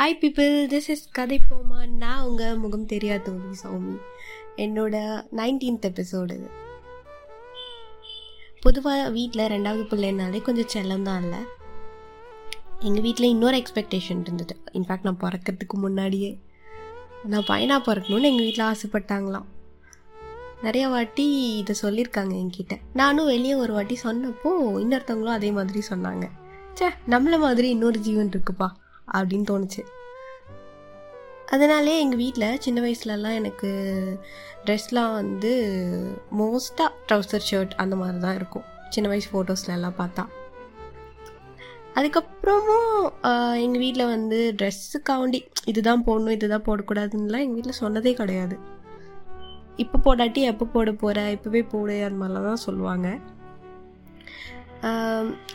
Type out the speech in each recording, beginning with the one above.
Hi people this is கதை போமா நான் உங்கள் முகம் தெரியாத தோழி சௌமி. என்னோட நைன்டீன்த் எபிசோடு இது. பொதுவாக வீட்டில் ரெண்டாவது பிள்ளைனாலே கொஞ்சம் செல்லம் தான் இல்லை. எங்கள் வீட்டில் இன்னொரு எக்ஸ்பெக்டேஷன் இருந்தது. இன்ஃபேக்ட் நான் பிறக்கிறதுக்கு முன்னாடியே. நான் பையனாக பிறக்கணும்னு எங்கள் வீட்டில் ஆசைப்பட்டாங்களாம். நிறைய வாட்டி இதை சொல்லியிருக்காங்க என்கிட்ட. நானும் வெளியே ஒரு வாட்டி சொன்னப்போ இன்னொருத்தவங்களும் அதே மாதிரி சொன்னாங்க. சே நம்மள மாதிரி இன்னொரு ஜீவன் இருக்குப்பா. அப்படின்னு தோணுச்சு. அதனாலே எங்கள் வீட்டில் சின்ன வயசுலலாம் எனக்கு ட்ரெஸ்லாம் வந்து மோஸ்ட்டாக ட்ரௌசர் ஷர்ட் அந்த மாதிரி தான் இருக்கும். சின்ன வயசு ஃபோட்டோஸ்லலாம் பார்த்தா. அதுக்கப்புறமும் எங்கள் வீட்டில் வந்து ட்ரெஸ்ஸுக்காண்டி இதுதான் போடணும் இதுதான் போடக்கூடாதுன்னுலாம் எங்கள் வீட்டில் சொன்னதே கிடையாது. இப்போ போடாட்டி எப்போ போட போகிற இப்போவே போடு அந்த மாதிரிலாம் தான் சொல்லுவாங்க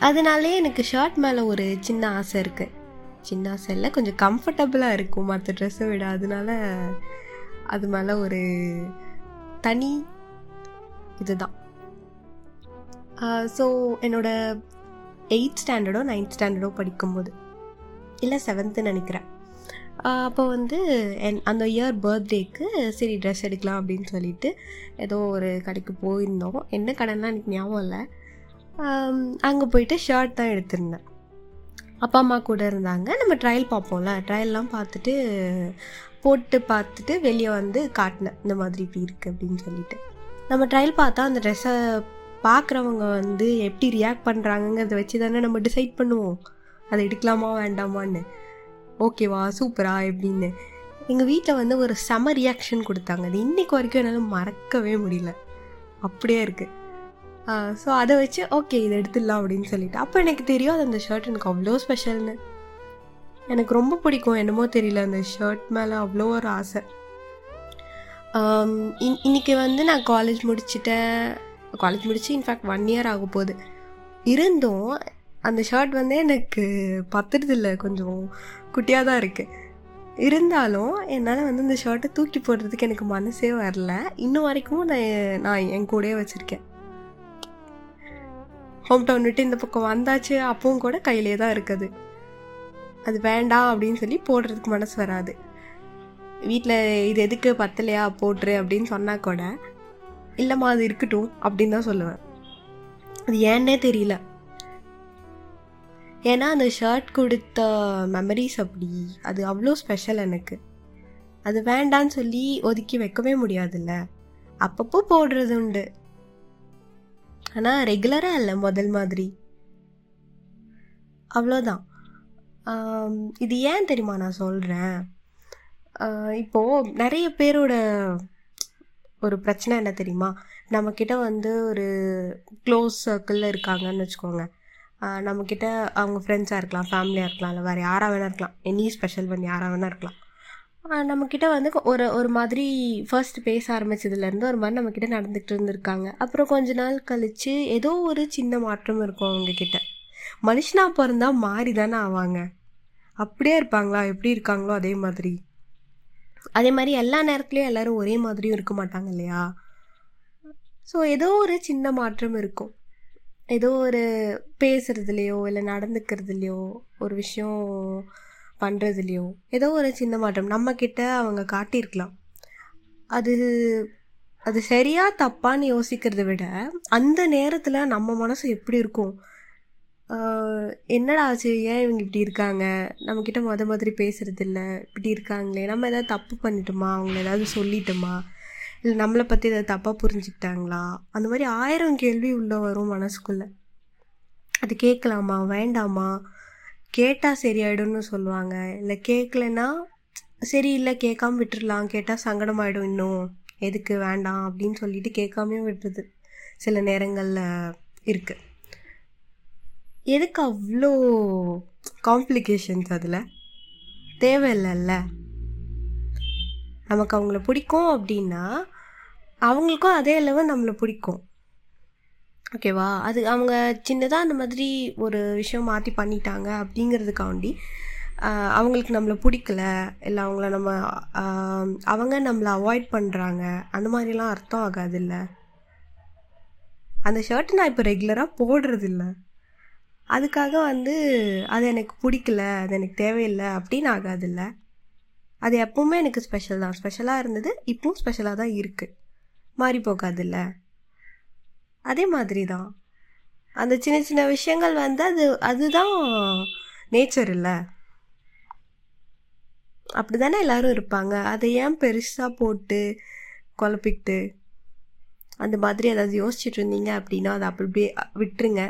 அதனாலே எனக்கு ஷர்ட் மேலே ஒரு சின்ன ஆசை இருக்குது சின்ன செல்ல கொஞ்சம் கம்ஃபர்டபுளாக இருக்கும். மற்ற ட்ரெஸ்ஸை விட. அதனால அது மேலே ஒரு தனி இதுதான். ஸோ என்னோட எயித் ஸ்டாண்டர்டோ நைன்த் ஸ்டாண்டர்டோ படிக்கும்போது. இல்லை செவன்த்து நினைக்கிறேன். அப்போ வந்து என் அந்த இயர் பர்த்டேக்கு சரி ட்ரெஸ் எடுக்கலாம் அப்படின்னு சொல்லிட்டு ஏதோ ஒரு கடைக்கு போயிருந்தோம். என்ன கடைன்னா எனக்கு ஞாபகம் இல்லை. அங்கே போயிட்டு ஷர்ட் தான் எடுத்திருந்தேன். அப்பா அம்மா கூட இருந்தாங்க. நம்ம ட்ரையல் பார்ப்போம்ல. ட்ரையல்லாம் பார்த்துட்டு போட்டு பார்த்துட்டு வெளியே வந்து காட்டினேன். இந்த மாதிரி இப்படி இருக்குது அப்படின்னு சொல்லிட்டு. நம்ம ட்ரையல் பார்த்தா அந்த ட்ரெஸ்ஸை பார்க்குறவங்க வந்து எப்படி ரியாக்ட் பண்ணுறாங்கங்கிறத வச்சு தானே நம்ம டிசைட் பண்ணுவோம். அதை எடுக்கலாமா வேண்டாமான்னு. ஓகேவா சூப்பரா எப்படின்னு. எங்கள் வீட்டில் வந்து ஒரு செம ரியாக்ஷன் கொடுத்தாங்க. அது இன்றைக்கு வரைக்கும் என்னால் மறக்கவே முடியல. அப்படியே இருக்குது ஸோ அதை வச்சு ஓகே இதை எடுத்துடலாம் அப்படின்னு சொல்லிட்டு. அப்போ எனக்கு தெரியும் அது அந்த ஷர்ட் எனக்கு அவ்வளோ ஸ்பெஷல்னு எனக்கு ரொம்ப பிடிக்கும் என்னமோ தெரியல அந்த ஷர்ட் மேலே அவ்வளோ ஒரு ஆசை. இன் இன்றைக்கி வந்து நான் காலேஜ் முடிச்சிட்டேன். காலேஜ் முடிச்சு இன்ஃபேக்ட் ஒன் இயர் ஆக போகுது. இருந்தும் அந்த ஷர்ட் வந்து எனக்கு பத்துறதில்ல கொஞ்சம் குட்டியாக தான் இருக்குது இருந்தாலும் என்னால் வந்து இந்த ஷர்ட்டை தூக்கி போடுறதுக்கு எனக்கு மனசே வரல. இன்னும் வரைக்கும் நான் நான் என் கூடயே வச்சுருக்கேன். ஹோம் டவுன் விட்டு இந்த பக்கம் வந்தாச்சு அப்பவும் கூட கையிலே தான் இருக்குது. அது வேண்டாம் அப்படின்னு சொல்லி போடுறதுக்கு மனசு வராது. வீட்டில் இது எதுக்கு பத்தலையா போட்டுரு அப்படின்னு சொன்னால் கூட இல்லைம்மா அது இருக்கட்டும் அப்படின்னு தான் சொல்லுவேன். அது ஏன்னே தெரியல. ஏன்னா அந்த ஷர்ட் கொடுத்த மெமரிஸ் அப்படி அது அவ்வளோ ஸ்பெஷல் எனக்கு. அது வேண்டான்னு சொல்லி ஒதுக்கி வைக்கவே முடியாதுல்ல. அப்பப்போ போடுறது உண்டு. ஆனால் ரெகுலராக இல்லை முதல் மாதிரி. அவ்வளோதான் இது ஏன் தெரியுமா நான் சொல்கிறேன் இப்போது நிறைய பேரோட ஒரு பிரச்சனை என்ன தெரியுமா? நம்மக்கிட்ட வந்து ஒரு க்ளோஸ் சர்க்கிளில் இருக்காங்கன்னு வச்சுக்கோங்க. நம்மக்கிட்ட அவங்க ஃப்ரெண்ட்ஸாக இருக்கலாம் ஃபேமிலியாக இருக்கலாம் இல்லை வேறு யாராக வேணா இருக்கலாம். எனி ஸ்பெஷல் பண்ணி யாராக வேணா இருக்கலாம். நம்மக்கிட்ட வந்து ஒரு ஒரு மாதிரி ஃபர்ஸ்ட் பேச ஆரம்பிச்சதுலேருந்து ஒரு மாதிரி நம்மக்கிட்ட நடந்துக்கிட்டு இருந்திருக்காங்க. அப்புறம் கொஞ்ச நாள் கழித்து ஏதோ ஒரு சின்ன மாற்றம் இருக்கும் அவங்கக்கிட்ட மனுஷனாக பிறந்தா மாறி தானே ஆவாங்க. அப்படியே இருப்பாங்களா? எப்படி இருக்காங்களோ அதே மாதிரி. அதே மாதிரி எல்லா நேரத்துலையும் எல்லோரும் ஒரே மாதிரியும் இருக்க மாட்டாங்க இல்லையா? ஸோ ஏதோ ஒரு சின்ன மாற்றம் இருக்கும். ஏதோ ஒரு பேசுகிறதுலையோ இல்லை நடந்துக்கிறதுலையோ ஒரு விஷயம் பண்ணுறதுலையும் ஏதோ ஒரு சின்ன மாற்றம். நம்மக்கிட்ட அவங்க காட்டியிருக்கலாம். அது அது சரியாக தப்பான்னு யோசிக்கிறத விட அந்த நேரத்தில் நம்ம மனசு எப்படி இருக்கும்? என்னடா ஆச்சு? ஏன் இவங்க இப்படி இருக்காங்க? நம்மக்கிட்ட மொத மாதிரி பேசுறது இல்லை இப்படி இருக்காங்களே. நம்ம ஏதாவது தப்பு பண்ணிட்டோமா? அவங்கள ஏதாவது சொல்லிட்டோமா? இல்லை நம்மளை பற்றி ஏதாவது தப்பாக புரிஞ்சுக்கிட்டாங்களா? அந்த மாதிரி ஆயிரம் கேள்வி உள்ளே வரும் மனசுக்குள்ளே. அது கேட்கலாமா? வேண்டாமா? கேட்டால் சரியாயிடும்னு சொல்லுவாங்க. இல்லை கேட்கலன்னா சரி இல்லை கேட்காம விட்டுடலாம் கேட்டால் சங்கடமாயிடும் இன்னும். எதுக்கு? வேண்டாம் அப்படின்னு சொல்லிட்டு கேட்காமே விட்டுறது சில நேரங்களில் இருக்குது எதுக்கு அவ்வளோ காம்ப்ளிகேஷன்ஸ் அதில்? தேவையில்லைல்ல. நமக்கு அவங்கள பிடிக்கும் அப்படின்னா அவங்களுக்கும் அதே அளவு நம்மளை பிடிக்கும். ஓகேவா? அது அவங்க சின்னதாக அந்த மாதிரி ஒரு விஷயம் மாற்றி பண்ணிட்டாங்க அப்படிங்கிறதுக்காண்டி அவங்களுக்கு நம்மளை பிடிக்கல. இல்லை அவங்கள நம்ம அவங்க நம்மளை அவாய்ட் பண்ணுறாங்க அந்த மாதிரிலாம் அர்த்தம் ஆகாது இல்லை அந்த ஷர்ட் நான் இப்போ ரெகுலராக போடுறதில்ல. அதுக்காக வந்து அது எனக்கு பிடிக்கல அது எனக்கு தேவையில்லை அப்படின்னு ஆகாதில்ல. அது எப்பவுமே எனக்கு ஸ்பெஷல் தான். ஸ்பெஷலாக இருந்தது இப்பவும் ஸ்பெஷலாக தான் இருக்குது மாறி போகாதில்ல அதே மாதிரி தான். அந்த சின்ன சின்ன விஷயங்கள் வந்து அது அதுதான் நேச்சர் இல்லை. அப்படி தானே எல்லோரும் இருப்பாங்க. அதை ஏன் பெருசாக போட்டு குழப்பிக்கிட்டு அந்த மாதிரி ஏதாவது யோசிச்சுட்டு இருந்தீங்க அப்படின்னா அதை அப்படி அப்படியே விட்டுருங்க.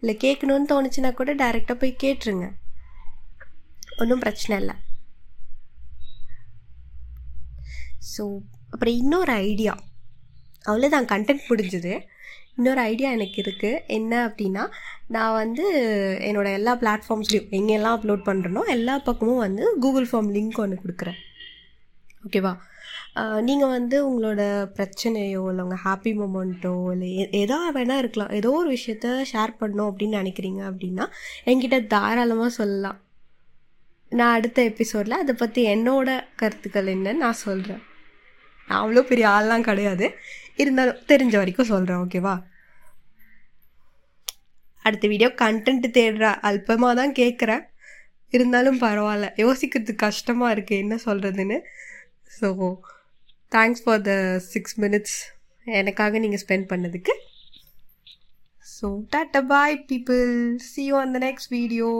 இல்லை கேட்கணுன்னு தோணுச்சுன்னா கூட டைரெக்டாக போய் கேட்டுருங்க. ஒன்றும் பிரச்சனை இல்லை. ஸோ அப்புறம் இன்னொரு ஐடியா அவ்வளோதான் கண்டென்ட் முடிஞ்சுது. இன்னொரு ஐடியா எனக்கு இருக்குது என்ன அப்படின்னா நான் வந்து என்னோடய எல்லா பிளாட்ஃபார்ம்ஸ்லையும் எங்கெல்லாம் அப்லோட் பண்ணுறனோ எல்லா பக்கமும் வந்து கூகுள் ஃபார்ம் லிங்க் ஒன்று கொடுக்குறேன். ஓகேவா நீங்கள் வந்து உங்களோட பிரச்சனையோ இல்லை உங்கள் ஹாப்பி மூமெண்ட்டோ இல்லை எதோ வேணால் இருக்கலாம். ஏதோ ஒரு விஷயத்த ஷேர் பண்ணணும் அப்படின்னு நினைக்கிறீங்க அப்படின்னா என்கிட்ட தாராளமாக சொல்லலாம். நான் அடுத்த எபிசோடில் அதை பற்றி என்னோட கருத்துக்கள் என்னன்னு நான் சொல்கிறேன் நான் அவ்வளோ பெரிய ஆள்லாம் கிடையாது. இருந்தாலும் தெரிஞ்ச வரைக்கும் சொல்கிறேன் ஓகேவா அடுத்த வீடியோ கண்டென்ட் தேடுற அல்பமாக தான் கேட்குறேன் இருந்தாலும் பரவாயில்ல. யோசிக்கிறதுக்கு கஷ்டமாக இருக்குது என்ன சொல்கிறதுன்னு so thanks for the six minutes எனக்காக நீங்கள் ஸ்பெண்ட் பண்ணதுக்கு. So tata bye people see you on the next video